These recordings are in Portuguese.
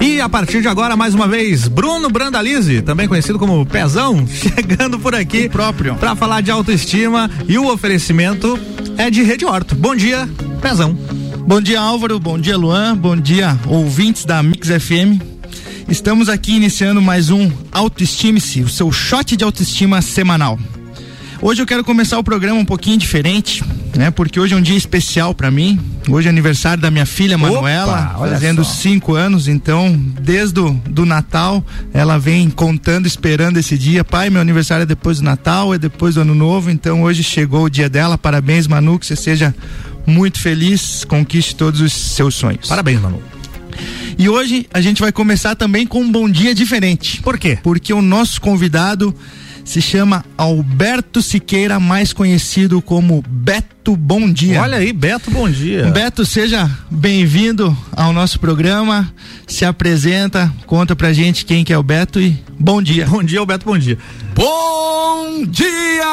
E a partir de agora, mais uma vez, Bruno Brandalize, também conhecido como Pezão, chegando por aqui. O próprio. Para falar de autoestima e o oferecimento é de Rede Horto. Bom dia, Pezão. Bom dia, Álvaro. Bom dia, Luan. Bom dia, ouvintes da Mix FM. Estamos aqui iniciando mais um Autoestime-se, o seu shot de autoestima semanal. Hoje eu quero começar o programa um pouquinho diferente, né? Porque hoje é um dia especial para mim. Hoje é aniversário da minha filha Manuela, Opa, fazendo cinco anos. Então, desde o do Natal, ela vem contando, esperando esse dia. Pai, meu aniversário é depois do Natal, é depois do Ano Novo. Então, hoje chegou o dia dela. Parabéns, Manu, que você seja muito feliz, conquiste todos os seus sonhos. Parabéns, Manu. E hoje a gente vai começar também com um bom dia diferente. Por quê? Porque o nosso convidado se chama Alberto Siqueira, mais conhecido como Beto Bom Dia. Olha aí, Beto, bom dia. Beto, seja bem-vindo ao nosso programa. Se apresenta, conta pra gente quem que é o Beto e bom dia. Bom dia, Beto, bom dia. Bom dia!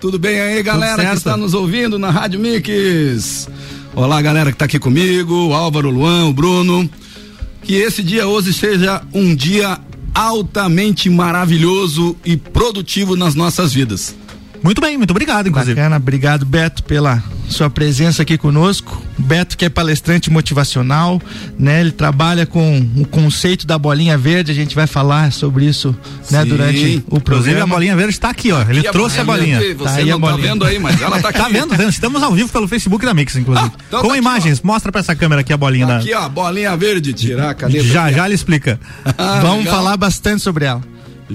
Tudo bem aí, galera que está nos ouvindo na Rádio Mix? Olá, galera que está aqui comigo, o Álvaro, o Luan, o Bruno. Que esse dia hoje seja um dia altamente maravilhoso e produtivo nas nossas vidas. Muito bem, muito obrigado, inclusive. Bacana, obrigado, Beto, pela sua presença aqui conosco. Beto, que é palestrante motivacional, né? Ele trabalha com o conceito da bolinha verde, a gente vai falar sobre isso, né, Sim. durante o Inclusive, programa. a bolinha verde está aqui, ó. Ele E trouxe a bolinha. Você Tá aí não a tá bolinha. vendo aí, mas ela tá aqui. Tá vendo? vendo? Estamos ao vivo pelo Facebook da Mix, inclusive. Ah, então Com tá aqui, imagens. Mostra pra essa câmera aqui a bolinha Tá da. aqui, ó, bolinha verde, tirar a caneta. Já, aqui, já ele explica. Ah, Vamos legal. falar bastante sobre ela.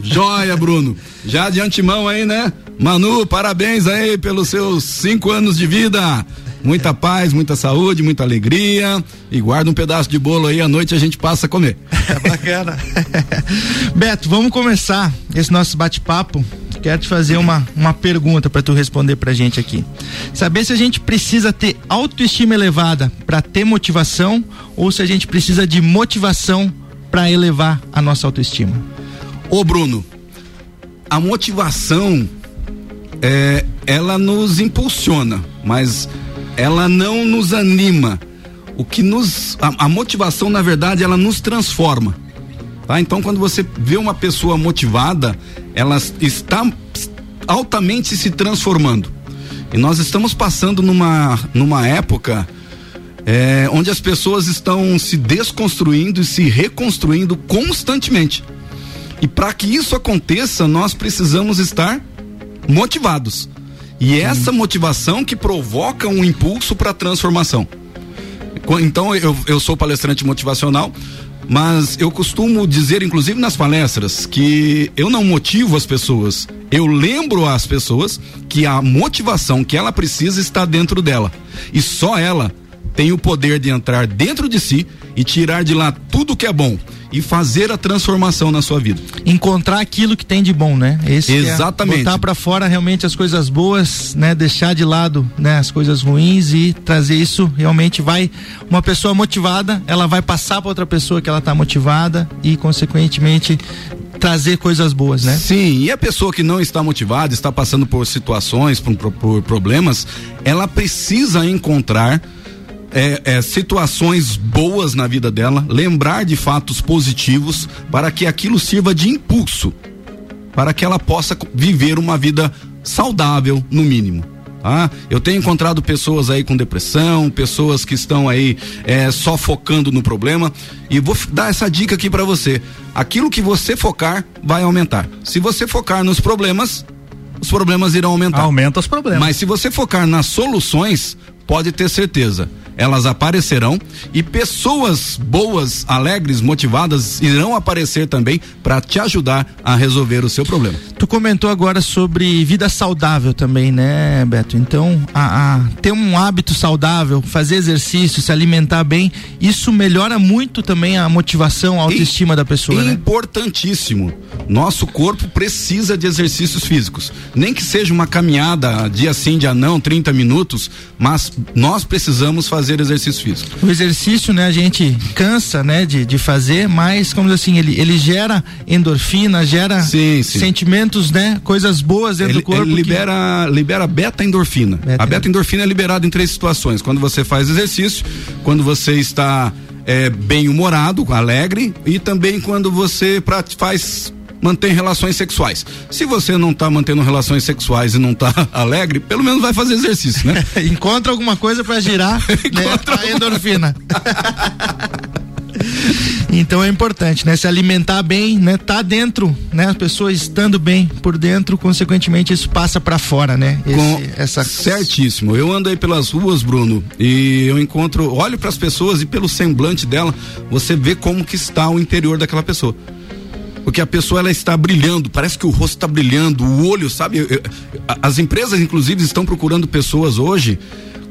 Joia, Bruno. Já de antemão aí, né? Manu, parabéns aí pelos seus cinco anos de vida. Muita paz, muita saúde, muita alegria. E guarda um pedaço de bolo aí, à noite a gente passa a comer. É bacana. Beto, vamos começar esse nosso bate-papo. Quero te fazer uma, uma pergunta para tu responder pra gente aqui. Saber se a gente precisa ter autoestima elevada para ter motivação ou se a gente precisa de motivação para elevar a nossa autoestima. Ô, Bruno, a motivação, é, ela nos impulsiona, mas ela não nos anima. O que nos. A, a motivação, na verdade, ela nos transforma. Tá? Então, quando você vê uma pessoa motivada, ela está altamente se transformando. E nós estamos passando numa, numa época é, onde as pessoas estão se desconstruindo e se reconstruindo constantemente. E para que isso aconteça, nós precisamos estar motivados. E é essa motivação que provoca um impulso para a transformação. Então, eu, eu sou palestrante motivacional, mas eu costumo dizer, inclusive nas palestras, que eu não motivo as pessoas. Eu lembro às pessoas que a motivação que ela precisa está dentro dela. E só ela tem o poder de entrar dentro de si e tirar de lá tudo que é bom e fazer a transformação na sua vida. Encontrar aquilo que tem de bom, né? Esse é Exatamente. botar para fora realmente as coisas boas, né? Deixar de lado, né, as coisas ruins e trazer isso realmente vai uma pessoa motivada, ela vai passar para outra pessoa que ela tá motivada e consequentemente trazer coisas boas, né? Sim, e a pessoa que não está motivada, está passando por situações, por- por problemas, ela precisa encontrar é, é, situações boas na vida dela, lembrar de fatos positivos para que aquilo sirva de impulso para que ela possa viver uma vida saudável, no mínimo. Tá? Eu tenho encontrado pessoas aí com depressão, pessoas que estão aí é, só focando no problema. E vou dar essa dica aqui para você. Aquilo que você focar vai aumentar. Se você focar nos problemas, os problemas irão aumentar. Aumenta os problemas. Mas se você focar nas soluções, pode ter certeza, elas aparecerão e pessoas boas, alegres, motivadas irão aparecer também para te ajudar a resolver o seu problema. Tu comentou agora sobre vida saudável também, né, Beto? Então, a, a- ter um hábito saudável, fazer exercício, se alimentar bem, isso melhora muito também a motivação, a autoestima da pessoa, né? Importantíssimo. Nosso corpo precisa de exercícios físicos. Nem que seja uma caminhada dia sim, dia não, 30 minutos, mas nós precisamos fazer exercício físico. O exercício, né, a gente cansa, né, de, de fazer, mas, como assim, ele, ele gera endorfina, gera sim, sim. sentimentos, né, coisas boas dentro ele, do corpo. Ele libera, que... libera beta-endorfina. Beta a beta-endorfina é liberada em três situações. Quando você faz exercício, quando você está é, bem humorado, alegre e também quando você faz mantém relações sexuais. Se você não está mantendo relações sexuais e não está alegre, pelo menos vai fazer exercício, né? Encontra alguma coisa para girar né, a endorfina. Então é importante, né? Se alimentar bem, né? Tá dentro, né? As pessoas estando bem por dentro, consequentemente isso passa para fora, né? Esse, Com, essa certíssimo. Eu ando aí pelas ruas, Bruno, e eu encontro, olho para as pessoas e pelo semblante dela, você vê como que está o interior daquela pessoa porque a pessoa ela está brilhando, parece que o rosto está brilhando, o olho, sabe? As empresas, inclusive, estão procurando pessoas hoje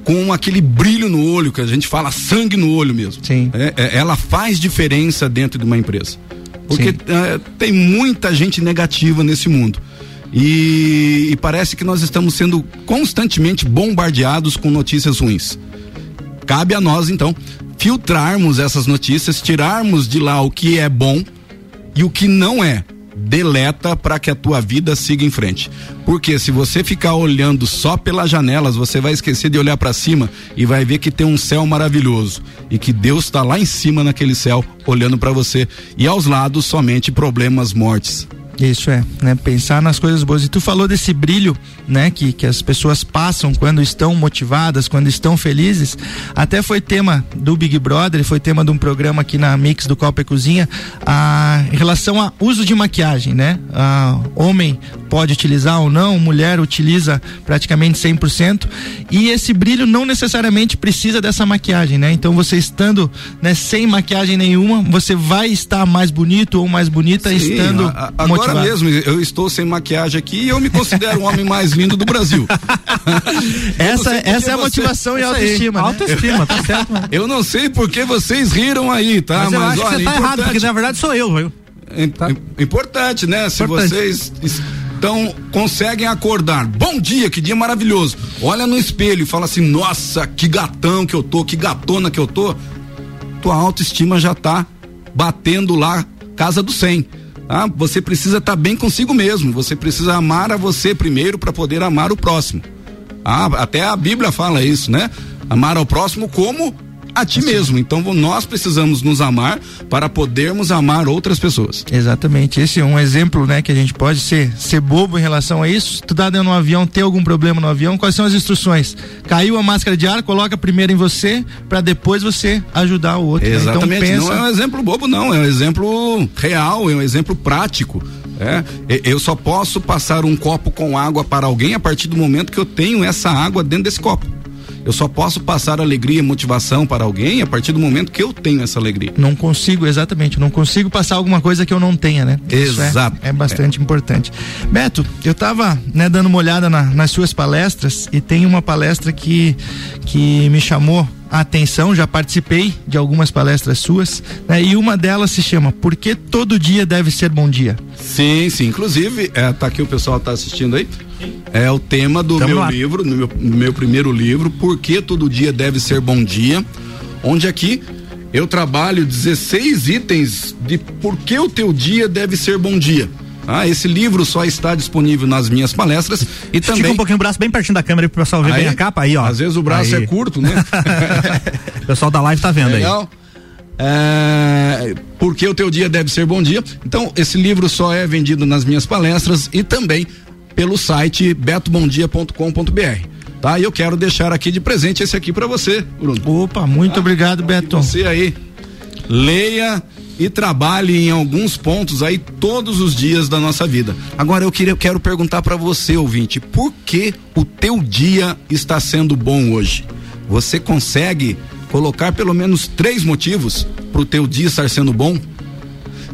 com aquele brilho no olho, que a gente fala sangue no olho mesmo. Sim. É, é, ela faz diferença dentro de uma empresa. Porque é, tem muita gente negativa nesse mundo. E, e, parece que nós estamos sendo constantemente bombardeados com notícias ruins. Cabe a nós, então, filtrarmos essas notícias, tirarmos de lá o que é bom e o que não é, deleta para que a tua vida siga em frente. Porque se você ficar olhando só pelas janelas, você vai esquecer de olhar para cima e vai ver que tem um céu maravilhoso e que Deus está lá em cima naquele céu olhando para você e aos lados somente problemas, mortes. Isso é, né? Pensar nas coisas boas. E tu falou desse brilho, né? Que, que as pessoas passam quando estão motivadas, quando estão felizes. Até foi tema do Big Brother, foi tema de um programa aqui na Mix do Copa e Cozinha, a, em relação a uso de maquiagem, né? A, homem pode utilizar ou não, mulher utiliza praticamente 100%. E esse brilho não necessariamente precisa dessa maquiagem, né? Então você estando né, sem maquiagem nenhuma, você vai estar mais bonito ou mais bonita Sim, estando a, a, motivado. Agora mesmo, eu estou sem maquiagem aqui e eu me considero o homem mais lindo do Brasil. essa essa é a motivação e a autoestima. Né? Autoestima, tá certo. Mano. Eu não sei porque vocês riram aí, tá? Mas, eu acho olha, que você tá errado, porque na verdade sou eu, viu? Tá. Importante, né? Se vocês então conseguem acordar. Bom dia, que dia maravilhoso. Olha no espelho e fala assim: "Nossa, que gatão que eu tô, que gatona que eu tô". Tua autoestima já tá batendo lá casa do 100. Ah, você precisa estar tá bem consigo mesmo. Você precisa amar a você primeiro para poder amar o próximo. Ah, até a Bíblia fala isso, né? Amar ao próximo como a ti assim. mesmo. Então nós precisamos nos amar para podermos amar outras pessoas. Exatamente. Esse é um exemplo, né, que a gente pode ser ser bobo em relação a isso. Tu tá dentro de um avião, tem algum problema no avião, quais são as instruções? Caiu a máscara de ar, coloca primeiro em você para depois você ajudar o outro. Exatamente. Né? Então, pensa... Não é um exemplo bobo não, é um exemplo real, é um exemplo prático. É, eu só posso passar um copo com água para alguém a partir do momento que eu tenho essa água dentro desse copo. Eu só posso passar alegria e motivação para alguém a partir do momento que eu tenho essa alegria. Não consigo, exatamente. Não consigo passar alguma coisa que eu não tenha, né? Exato. É, é, bastante é. importante. Beto, eu estava né, dando uma olhada na, nas suas palestras e tem uma palestra que, que me chamou a atenção, já participei de algumas palestras suas, né? E uma delas se chama Por que todo dia deve ser bom dia? Sim, sim. Inclusive, é, tá aqui o pessoal tá assistindo aí. É o tema do Tamo meu lá. livro, no meu, meu primeiro livro, Por que todo dia deve ser bom dia? Onde aqui eu trabalho 16 itens de por que o teu dia deve ser bom dia. Ah, esse livro só está disponível nas minhas palestras e Estica também. um pouquinho o braço bem pertinho da câmera para o pessoal ver aí, bem a capa aí, ó. Às vezes o braço aí. é curto, né? o pessoal da live tá vendo Legal. aí. É, porque o teu dia deve ser bom dia. Então, esse livro só é vendido nas minhas palestras e também pelo site betobondia.com.br. Tá? E eu quero deixar aqui de presente esse aqui para você, Bruno. Opa, muito tá? obrigado, então, Beto. Você aí leia e trabalhe em alguns pontos aí todos os dias da nossa vida. Agora eu queria, quero perguntar para você, ouvinte, por que o teu dia está sendo bom hoje? Você consegue colocar pelo menos três motivos para o teu dia estar sendo bom?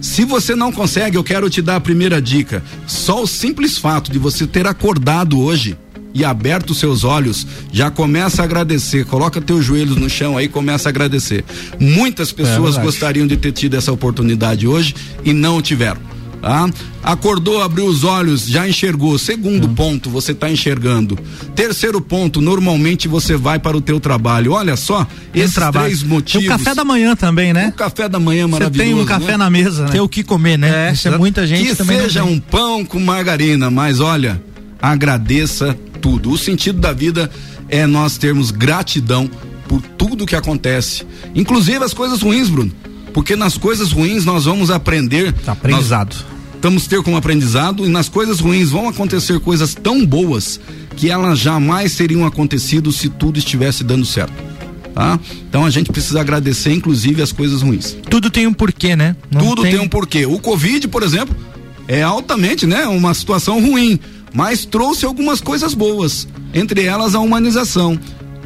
Se você não consegue, eu quero te dar a primeira dica. Só o simples fato de você ter acordado hoje e aberto seus olhos, já começa a agradecer. Coloca teus joelhos no chão aí, começa a agradecer. Muitas pessoas é gostariam de ter tido essa oportunidade hoje e não tiveram. Tá? Acordou, abriu os olhos, já enxergou. Segundo hum. ponto, você está enxergando. Terceiro ponto, normalmente você vai para o teu trabalho. Olha só, Tem esses trabalho. três motivos. Tem o café da manhã também, né? O café da manhã maravilhoso. Você tem um café né? na mesa, né? Tem o que comer, né? É, Isso é muita gente que também. seja um pão com margarina, mas olha, agradeça tudo. O sentido da vida é nós termos gratidão por tudo que acontece, inclusive as coisas ruins, Bruno. Porque nas coisas ruins nós vamos aprender. Aprendizado. Vamos ter como aprendizado e nas coisas ruins vão acontecer coisas tão boas que elas jamais teriam acontecido se tudo estivesse dando certo. Tá? Então a gente precisa agradecer, inclusive, as coisas ruins. Tudo tem um porquê, né? Não tudo tem... tem um porquê. O Covid, por exemplo, é altamente, né? Uma situação ruim, mas trouxe algumas coisas boas, entre elas a humanização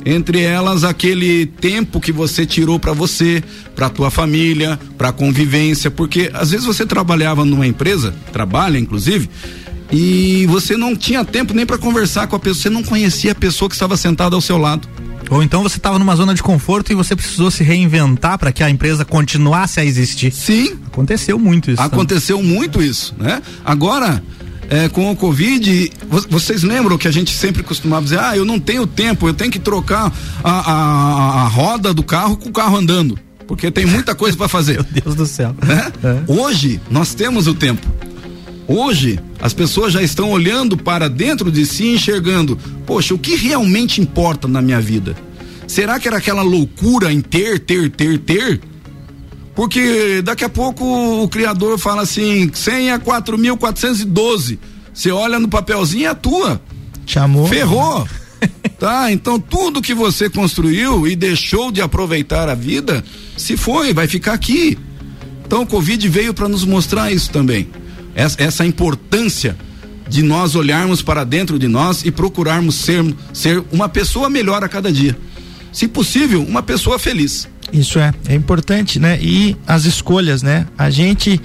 entre elas aquele tempo que você tirou para você, para tua família, para convivência, porque às vezes você trabalhava numa empresa, trabalha inclusive, e você não tinha tempo nem para conversar com a pessoa, você não conhecia a pessoa que estava sentada ao seu lado. Ou então você estava numa zona de conforto e você precisou se reinventar para que a empresa continuasse a existir. Sim. Aconteceu muito isso. Aconteceu também. muito isso, né? Agora, é, com o Covid, vocês lembram que a gente sempre costumava dizer, ah, eu não tenho tempo, eu tenho que trocar a, a, a roda do carro com o carro andando. Porque tem muita coisa para fazer. Meu Deus do céu. Né? É. Hoje, nós temos o tempo. Hoje, as pessoas já estão olhando para dentro de si enxergando, poxa, o que realmente importa na minha vida? Será que era aquela loucura em ter, ter, ter, ter? Porque daqui a pouco o criador fala assim, senha 4.412. Você olha no papelzinho é tua. Chamou. Ferrou. tá? Então tudo que você construiu e deixou de aproveitar a vida, se foi, vai ficar aqui. Então o Covid veio para nos mostrar isso também. Essa, essa importância de nós olharmos para dentro de nós e procurarmos ser, ser uma pessoa melhor a cada dia. Se possível, uma pessoa feliz. Isso é, é importante, né? E as escolhas, né? A gente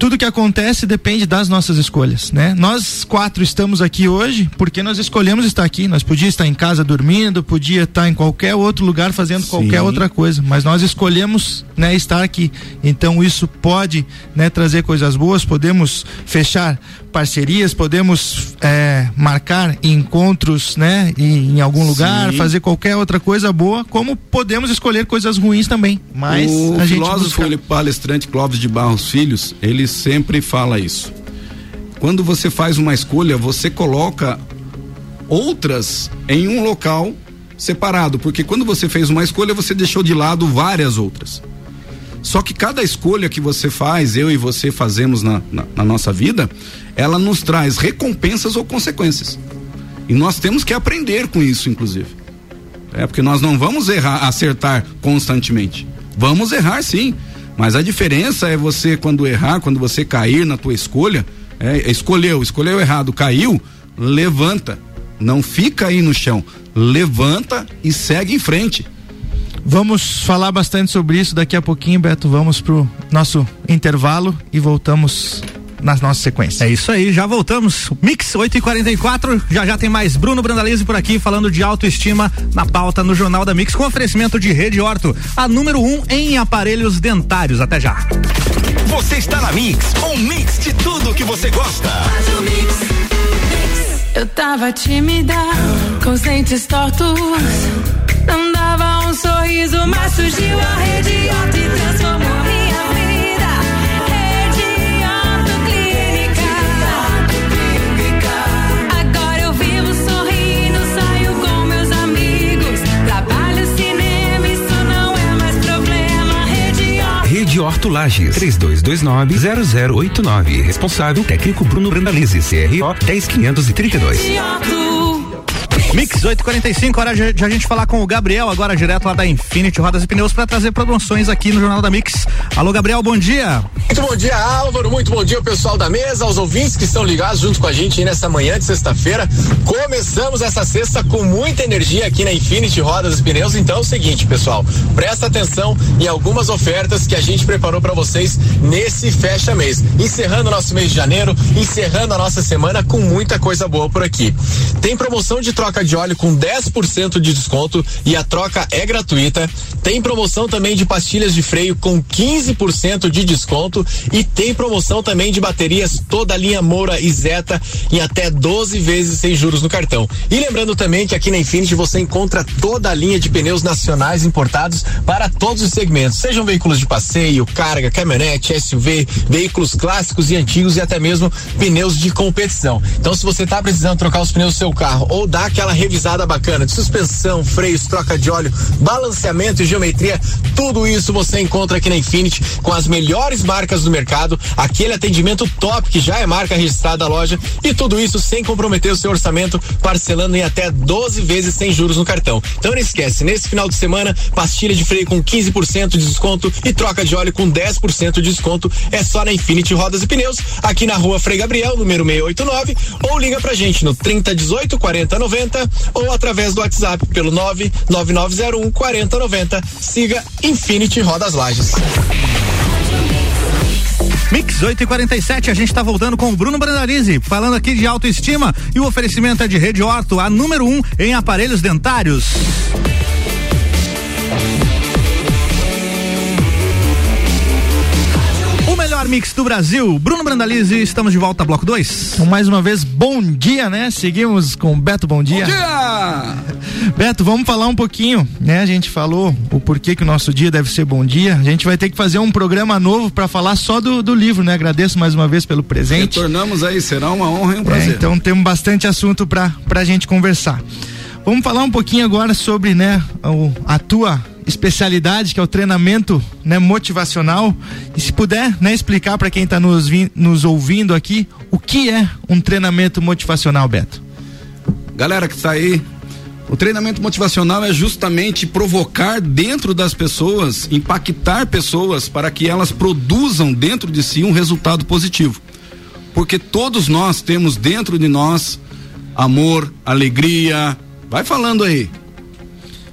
tudo que acontece depende das nossas escolhas, né? Nós quatro estamos aqui hoje porque nós escolhemos estar aqui. Nós podíamos estar em casa dormindo, podia estar em qualquer outro lugar fazendo Sim. qualquer outra coisa, mas nós escolhemos, né, estar aqui. Então isso pode, né, trazer coisas boas. Podemos fechar parcerias, podemos é, marcar encontros, né, em, em algum lugar, Sim. fazer qualquer outra coisa boa, como podemos escolher coisas ruins também. Mas o a gente filósofo busca... palestrante Clóvis de Barros Filhos, ele sempre fala isso. Quando você faz uma escolha, você coloca outras em um local separado, porque quando você fez uma escolha, você deixou de lado várias outras. Só que cada escolha que você faz, eu e você fazemos na, na, na nossa vida, ela nos traz recompensas ou consequências. E nós temos que aprender com isso, inclusive. É porque nós não vamos errar, acertar constantemente. Vamos errar sim, mas a diferença é você quando errar, quando você cair na tua escolha, é, escolheu, escolheu errado, caiu, levanta. Não fica aí no chão. Levanta e segue em frente. Vamos falar bastante sobre isso daqui a pouquinho, Beto. Vamos pro nosso intervalo e voltamos nas nossas sequências. É isso aí, já voltamos. Mix 8 e 44 já já tem mais Bruno Brandalize por aqui falando de autoestima na pauta no Jornal da Mix com oferecimento de Rede Horto, a número 1 um em aparelhos dentários. Até já. Você está na Mix, um mix de tudo que você gosta. Eu tava tímida, com os dentes tortos. Não dava um sorriso, mas surgiu a rede e transformou Horto Lages, 3229-0089. Responsável técnico Bruno Brandalize, CRO 10532. Mix 845, hora de, a gente falar com o Gabriel, agora direto lá da Infinity Rodas e Pneus, para trazer promoções aqui no Jornal da Mix. Alô, Gabriel, bom dia. Muito bom dia, Álvaro. Muito bom dia, ao pessoal da mesa, aos ouvintes que estão ligados junto com a gente nessa manhã de sexta-feira. Começamos essa sexta com muita energia aqui na Infinity Rodas e Pneus. Então é o seguinte, pessoal, presta atenção em algumas ofertas que a gente preparou para vocês nesse fecha mês. Encerrando nosso mês de janeiro, encerrando a nossa semana com muita coisa boa por aqui. Tem promoção de troca troca de óleo com 10% de desconto e a troca é gratuita. Tem promoção também de pastilhas de freio com 15% de desconto e tem promoção também de baterias toda a linha Moura e Zeta em até 12 vezes sem juros no cartão. E lembrando também que aqui na Infinity você encontra toda a linha de pneus nacionais importados para todos os segmentos, sejam veículos de passeio, carga, caminhonete, SUV, veículos clássicos e antigos e até mesmo pneus de competição. Então, se você está precisando trocar os pneus do seu carro ou dar aquela revisada bacana. De suspensão, freios, troca de óleo, balanceamento e geometria, tudo isso você encontra aqui na Infinity com as melhores marcas do mercado, aquele atendimento top que já é marca registrada da loja. E tudo isso sem comprometer o seu orçamento, parcelando em até 12 vezes sem juros no cartão. Então não esquece, nesse final de semana, pastilha de freio com 15% de desconto e troca de óleo com 10% de desconto. É só na Infinity Rodas e Pneus, aqui na rua Frei Gabriel, número 689, ou liga pra gente no 3018 4090 ou através do WhatsApp pelo 99901 4090. Siga Infinity Rodas Lages. Mix 8 e 47 a gente está voltando com o Bruno Brandalize, falando aqui de autoestima e o oferecimento é de Rede Orto, a número 1 um em aparelhos dentários. Melhor mix do Brasil, Bruno Brandalize, estamos de volta bloco 2. Então, mais uma vez, bom dia, né? Seguimos com o Beto, bom dia. Bom dia! Beto, vamos falar um pouquinho, né? A gente falou o porquê que o nosso dia deve ser bom dia. A gente vai ter que fazer um programa novo para falar só do, do livro, né? Agradeço mais uma vez pelo presente. Retornamos aí, será uma honra e um prazer. É, então temos bastante assunto para a gente conversar. Vamos falar um pouquinho agora sobre, né, o, a tua especialidade, que é o treinamento né, motivacional. E se puder né, explicar para quem está nos, nos ouvindo aqui, o que é um treinamento motivacional, Beto? Galera que está aí, o treinamento motivacional é justamente provocar dentro das pessoas, impactar pessoas para que elas produzam dentro de si um resultado positivo. Porque todos nós temos dentro de nós amor, alegria. Vai falando aí.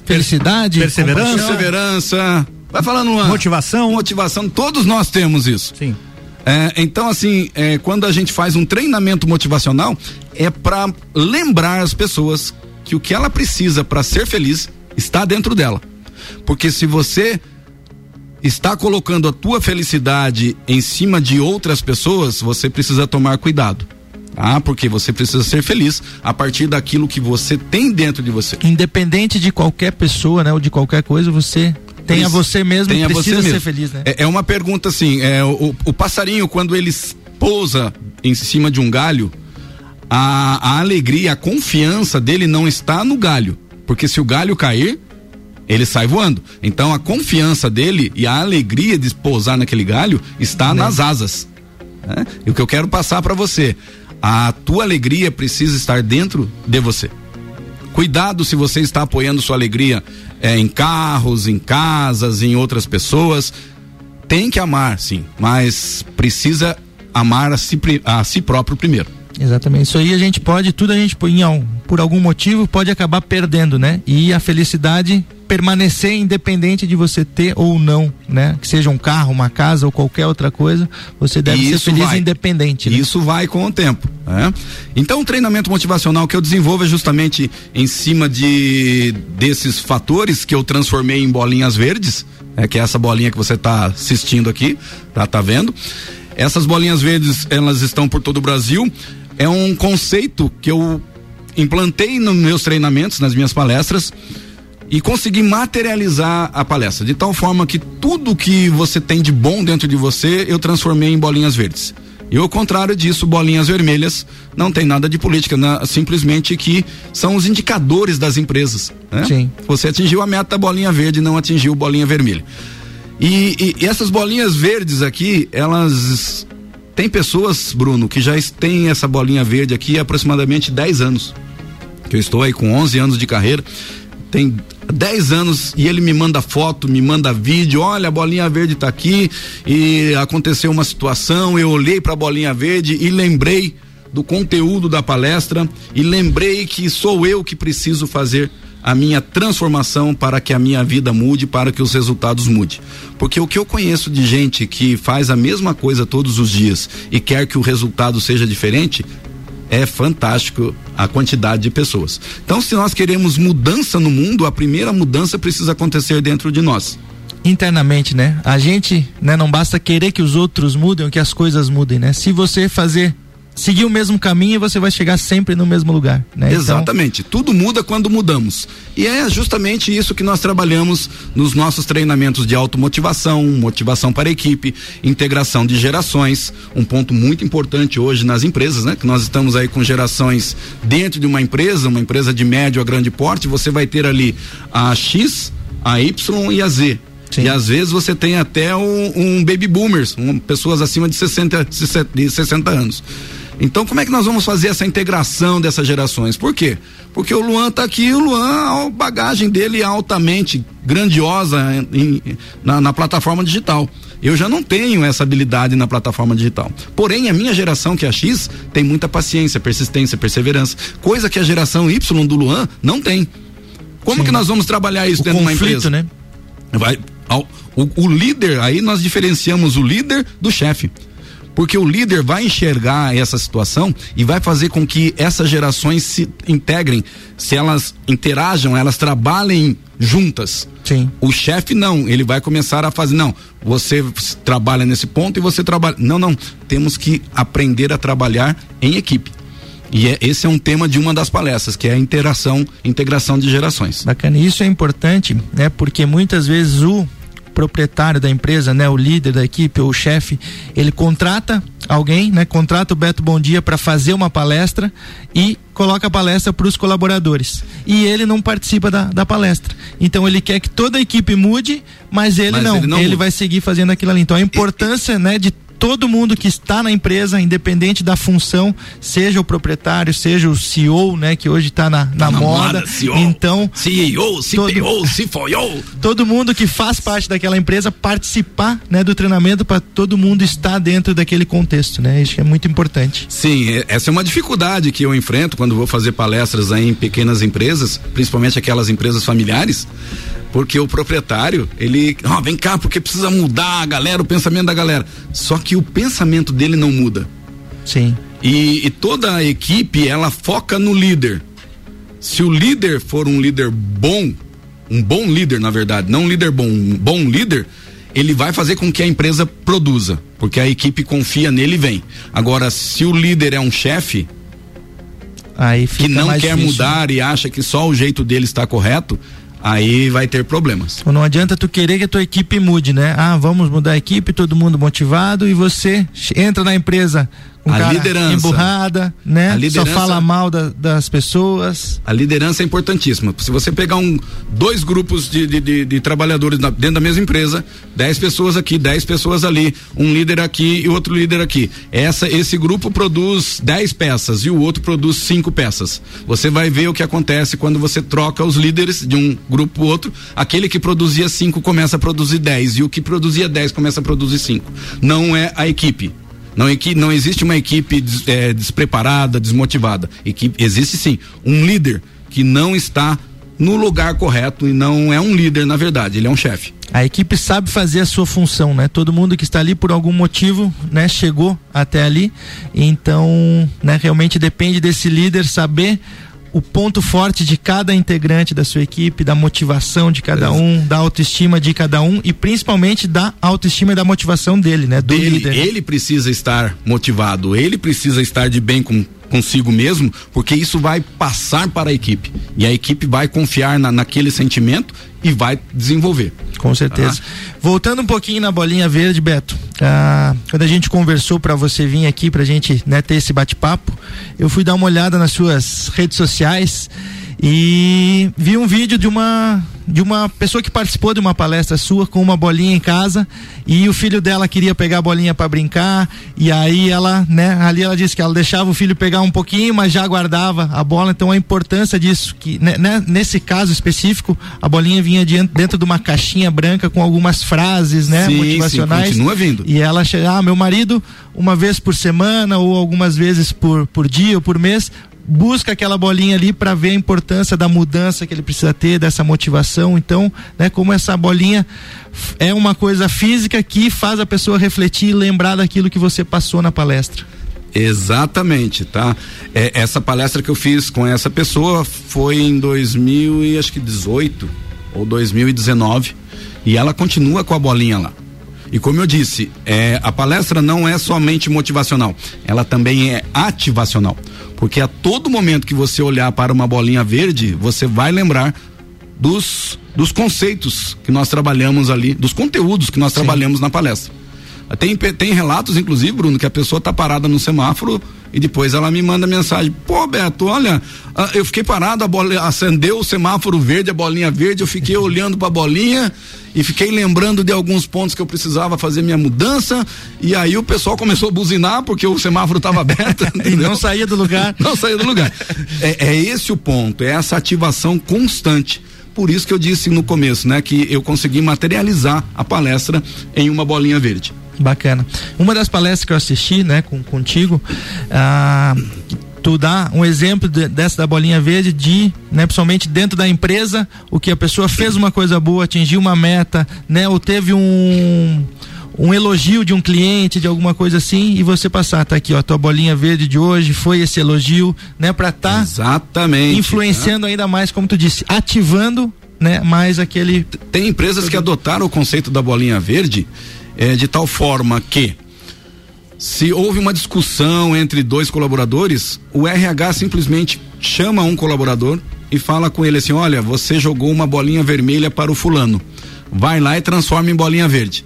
Felicidade, Perseverança. Perseverança. Vai falando, Luan. Motivação. Motivação. Todos nós temos isso. Sim. É, então, assim, é, quando a gente faz um treinamento motivacional, é para lembrar as pessoas que o que ela precisa para ser feliz está dentro dela. Porque se você está colocando a tua felicidade em cima de outras pessoas, você precisa tomar cuidado. Tá? Porque você precisa ser feliz a partir daquilo que você tem dentro de você. Independente de qualquer pessoa, né, ou de qualquer coisa, você tenha Preci- você mesmo tenha precisa você ser mesmo. feliz, né? É, é uma pergunta assim: é, o, o passarinho, quando ele pousa em cima de um galho, a, a alegria, a confiança dele não está no galho. Porque se o galho cair, ele sai voando. Então a confiança dele e a alegria de pousar naquele galho está nas asas. né? E o que eu quero passar para você, a tua alegria precisa estar dentro de você. Cuidado se você está apoiando sua alegria eh, em carros, em casas, em outras pessoas. Tem que amar, sim, mas precisa amar a si, a si próprio primeiro. Exatamente. Isso aí a gente pode, tudo a gente por algum motivo, pode acabar perdendo, né? E a felicidade permanecer independente de você ter ou não, né? Que seja um carro, uma casa ou qualquer outra coisa, você deve E ser isso feliz vai. independente. né? Isso vai com o tempo. né? Então, o treinamento motivacional que eu desenvolvo é justamente em cima de desses fatores que eu transformei em bolinhas verdes, é que é essa bolinha que você está assistindo aqui, tá, tá vendo? Essas bolinhas verdes, elas estão por todo o Brasil. É um conceito que eu implantei nos meus treinamentos, nas minhas palestras e consegui materializar a palestra de tal forma que tudo que você tem de bom dentro de você eu transformei em bolinhas verdes. E ao contrário disso, bolinhas vermelhas não tem nada de política, né? simplesmente que são os indicadores das empresas. Né? Sim. Você atingiu a meta bolinha verde, não atingiu bolinha vermelha. E, e- e essas bolinhas verdes aqui, elas tem pessoas, Bruno, que já têm essa bolinha verde aqui há aproximadamente 10 anos. Que eu estou aí com 11 anos de carreira. Tem 10 anos e ele me manda foto, me manda vídeo. Olha, a bolinha verde tá aqui e aconteceu uma situação. Eu olhei para a bolinha verde e lembrei do conteúdo da palestra e lembrei que sou eu que preciso fazer a minha transformação para que a minha vida mude, para que os resultados mudem. Porque o que eu conheço de gente que faz a mesma coisa todos os dias e quer que o resultado seja diferente, é fantástico a quantidade de pessoas. Então, se nós queremos mudança no mundo, a primeira mudança precisa acontecer dentro de nós. Internamente, né? A gente, né, não basta querer que os outros mudem, que as coisas mudem, né? Se você fazer seguir o mesmo caminho, você vai chegar sempre no mesmo lugar. Né? Exatamente. Então... Tudo muda quando mudamos. E é justamente isso que nós trabalhamos nos nossos treinamentos de automotivação, motivação para a equipe, integração de gerações. Um ponto muito importante hoje nas empresas, né? Que nós estamos aí com gerações dentro de uma empresa, uma empresa de médio a grande porte, você vai ter ali a X, a Y e a Z. Sim. E às vezes você tem até um, um baby boomers, um, pessoas acima de 60, de 60 anos. Então, como é que nós vamos fazer essa integração dessas gerações? Por quê? Porque o Luan está aqui, o Luan, a bagagem dele é altamente grandiosa em, na, na plataforma digital. Eu já não tenho essa habilidade na plataforma digital. Porém, a minha geração, que é a X, tem muita paciência, persistência, perseverança, coisa que a geração Y do Luan não tem. Como Sim. que nós vamos trabalhar isso o dentro conflito, de uma empresa? né? Vai, ao, o, o líder, aí nós diferenciamos o líder do chefe porque o líder vai enxergar essa situação e vai fazer com que essas gerações se integrem, se elas interajam, elas trabalhem juntas. Sim. O chefe não, ele vai começar a fazer, não, você trabalha nesse ponto e você trabalha. Não, não, temos que aprender a trabalhar em equipe. E é, esse é um tema de uma das palestras, que é a interação, integração de gerações. Bacana. Isso é importante, né? Porque muitas vezes o proprietário da empresa, né, o líder da equipe ou o chefe, ele contrata alguém, né, contrata o Beto Bom Dia para fazer uma palestra e coloca a palestra para os colaboradores. E ele não participa da, da palestra. Então ele quer que toda a equipe mude, mas ele mas não. Ele, não ele vai seguir fazendo aquilo ali. Então a importância, e, né, de todo mundo que está na empresa, independente da função, seja o proprietário, seja o CEO, né, que hoje está na, na, na, moda. moda CEO, então, CEO, CPO, CFO. Todo mundo que faz parte daquela empresa participar, né, do treinamento para todo mundo estar dentro daquele contexto, né? Isso é muito importante. Sim, essa é uma dificuldade que eu enfrento quando vou fazer palestras em pequenas empresas, principalmente aquelas empresas familiares porque o proprietário, ele, ó, oh, vem cá, porque precisa mudar a galera, o pensamento da galera. Só que o pensamento dele não muda. Sim. E, e toda a equipe, ela foca no líder. Se o líder for um líder bom, um bom líder, na verdade, não um líder bom, um bom líder, ele vai fazer com que a empresa produza, porque a equipe confia nele e vem. Agora, se o líder é um chefe, que não quer difícil. mudar e acha que só o jeito dele está correto, aí vai ter problemas. Não adianta tu querer que a tua equipe mude, né? Ah, vamos mudar a equipe, todo mundo motivado e você entra na empresa com a liderança emburrada, né? A liderança, Só fala mal da, das pessoas. A liderança é importantíssima. Se você pegar um, dois grupos de, de, de, de trabalhadores na, dentro da mesma empresa, dez pessoas aqui, dez pessoas ali, um líder aqui e outro líder aqui. Essa, esse grupo produz dez peças e o outro produz cinco peças. Você vai ver o que acontece quando você troca os líderes de um grupo para outro. Aquele que produzia cinco começa a produzir dez e o que produzia dez começa a produzir cinco. Não é a equipe não, não existe uma equipe é, despreparada, desmotivada. Equipe, existe sim um líder que não está no lugar correto e não é um líder, na verdade, ele é um chefe. A equipe sabe fazer a sua função, né? Todo mundo que está ali por algum motivo, né, chegou até ali. Então, né, realmente depende desse líder saber o ponto forte de cada integrante da sua equipe, da motivação de cada um, da autoestima de cada um e principalmente da autoestima e da motivação dele, né? Do dele, líder. Ele precisa estar motivado, ele precisa estar de bem com consigo mesmo, porque isso vai passar para a equipe e a equipe vai confiar na, naquele sentimento e vai desenvolver. Com certeza. Ah. Voltando um pouquinho na bolinha verde, Beto, ah, quando a gente conversou para você vir aqui para a gente né, ter esse bate-papo, eu fui dar uma olhada nas suas redes sociais e vi um vídeo de uma de uma pessoa que participou de uma palestra sua com uma bolinha em casa e o filho dela queria pegar a bolinha para brincar e aí ela, né, ali ela disse que ela deixava o filho pegar um pouquinho, mas já guardava a bola, então a importância disso que né, né nesse caso específico, a bolinha vinha dentro de uma caixinha branca com algumas frases, né, sim, motivacionais. Sim, continua vindo. E ela chega, ah, meu marido uma vez por semana ou algumas vezes por, por dia ou por mês busca aquela bolinha ali para ver a importância da mudança que ele precisa ter, dessa motivação. Então, né, como essa bolinha é uma coisa física que faz a pessoa refletir e lembrar daquilo que você passou na palestra. Exatamente, tá? É, essa palestra que eu fiz com essa pessoa foi em 2018 ou 2019 e ela continua com a bolinha lá. E como eu disse, é, a palestra não é somente motivacional, ela também é ativacional. Porque a todo momento que você olhar para uma bolinha verde, você vai lembrar dos, dos conceitos que nós trabalhamos ali, dos conteúdos que nós Sim. trabalhamos na palestra. Tem, tem relatos, inclusive, Bruno, que a pessoa tá parada no semáforo e depois ela me manda mensagem: pô, Beto, olha, ah, eu fiquei parado, a bola acendeu o semáforo verde, a bolinha verde, eu fiquei olhando para a bolinha e fiquei lembrando de alguns pontos que eu precisava fazer minha mudança. E aí o pessoal começou a buzinar porque o semáforo estava aberto. e não saía do lugar. Não saía do lugar. É, é esse o ponto, é essa ativação constante por isso que eu disse no começo, né, que eu consegui materializar a palestra em uma bolinha verde. Bacana. Uma das palestras que eu assisti, né, com, contigo, ah, tu dá um exemplo de, dessa da bolinha verde de, né, principalmente dentro da empresa, o que a pessoa fez uma coisa boa, atingiu uma meta, né, ou teve um um elogio de um cliente, de alguma coisa assim, e você passar, tá aqui, ó, tua bolinha verde de hoje foi esse elogio, né, para tá Exatamente, influenciando né? ainda mais, como tu disse, ativando, né, mais aquele Tem empresas que adotaram o conceito da bolinha verde é, de tal forma que se houve uma discussão entre dois colaboradores, o RH simplesmente chama um colaborador e fala com ele assim: olha, você jogou uma bolinha vermelha para o fulano. Vai lá e transforma em bolinha verde.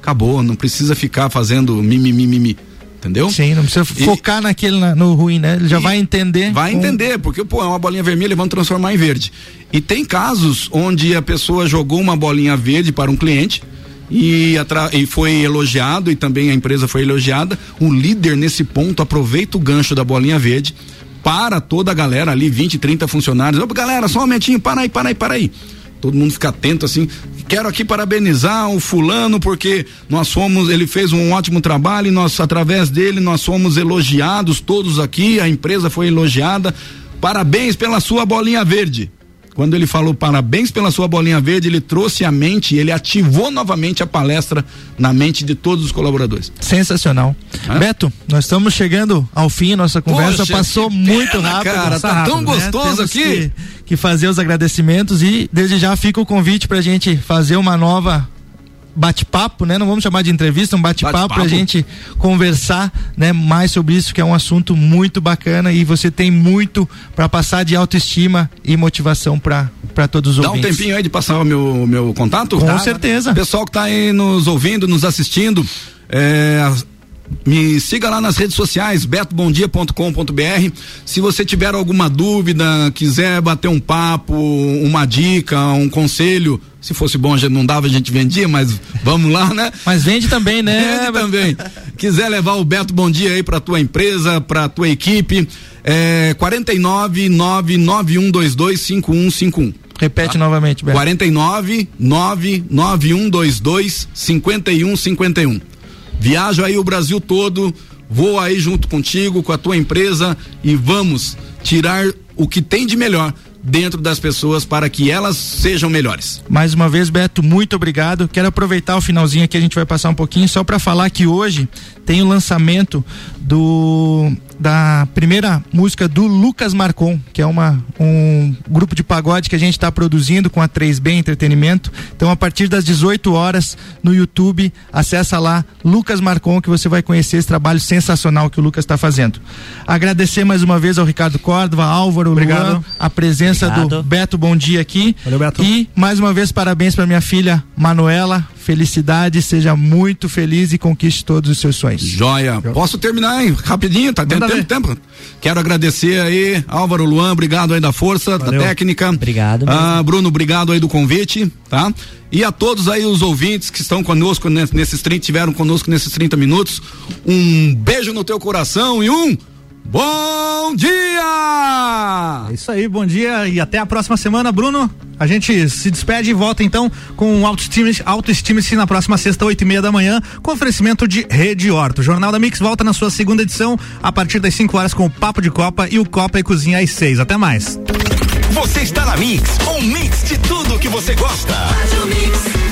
Acabou, não precisa ficar fazendo mimimi. Mi, entendeu? Sim, não precisa e, focar naquele no ruim, né? Ele já vai entender. Vai entender, porque pô, é uma bolinha vermelha, vamos transformar em verde. E tem casos onde a pessoa jogou uma bolinha verde para um cliente, e, e foi elogiado e também a empresa foi elogiada. O líder nesse ponto aproveita o gancho da bolinha verde para toda a galera ali, 20, 30 funcionários. Galera, só um momentinho, para aí, para aí, para aí. Todo mundo fica atento assim. Quero aqui parabenizar o fulano porque nós fomos, ele fez um ótimo trabalho e nós através dele nós fomos elogiados todos aqui, a empresa foi elogiada. Parabéns pela sua bolinha verde. Quando ele falou parabéns pela sua bolinha verde, ele trouxe a mente, ele ativou novamente a palestra na mente de todos os colaboradores. Sensacional. Beto, nós estamos chegando ao fim, nossa conversa Poxa, passou muito pena, rápido. Cara, tá rápido, tão né? gostoso aqui. Que, que fazer os agradecimentos e desde já fica o convite pra gente fazer uma nova bate-papo, né? Não vamos chamar de entrevista, um bate-papo bate para a gente conversar, né? Mais sobre isso que é um assunto muito bacana e você tem muito para passar de autoestima e motivação para para todos os Dá ouvintes. Dá um tempinho aí de passar o meu meu contato? Com certeza. Pessoal que está aí nos ouvindo, nos assistindo, é, me siga lá nas redes sociais, betobondia.com.br. Se você tiver alguma dúvida, quiser bater um papo, uma dica, um conselho, se fosse bom, gente não dava, a gente vendia, mas vamos lá, né? Mas vende também, né? Vende também. quiser levar o Beto Bom Dia aí pra tua empresa, pra tua equipe, é 49 99122 5151. Repete tá? novamente, Beto. 49 99122 5151. Viajo aí o Brasil todo, vou aí junto contigo, com a tua empresa e vamos tirar o que tem de melhor dentro das pessoas para que elas sejam melhores. Mais uma vez, Beto, muito obrigado. Quero aproveitar o finalzinho aqui, a gente vai passar um pouquinho só para falar que hoje tem o lançamento do da primeira música do Lucas Marcon, que é uma, um grupo de pagode que a gente está produzindo com a 3B Entretenimento. Então, a partir das 18 horas no YouTube, acessa lá Lucas Marcon, que você vai conhecer esse trabalho sensacional que o Lucas está fazendo. Agradecer mais uma vez ao Ricardo Córdova, Álvaro Obrigado. Luan, a presença Obrigado. do Beto Bom Dia aqui. Valeu, Beto. E mais uma vez, parabéns para minha filha Manuela. Felicidade, seja muito feliz e conquiste todos os seus sonhos. Joia. Posso terminar, hein? Rapidinho, tá tendo tempo, tempo. Quero agradecer aí, Álvaro Luan, obrigado aí da força, Valeu. da técnica. Obrigado. Ah, Bruno, obrigado aí do convite, tá? E a todos aí os ouvintes que estão conosco nesses 30, tiveram conosco nesses 30 minutos, um beijo no teu coração e um Bom dia! É isso aí, bom dia e até a próxima semana, Bruno. A gente se despede e volta então com o Autoestime-se Autoestime na próxima sexta, oito e meia da manhã, com oferecimento de Rede Horto. O Jornal da Mix volta na sua segunda edição, a partir das 5 horas com o Papo de Copa e o Copa e Cozinha às seis. Até mais. Você está na Mix, um mix de tudo que você gosta. Faz o mix.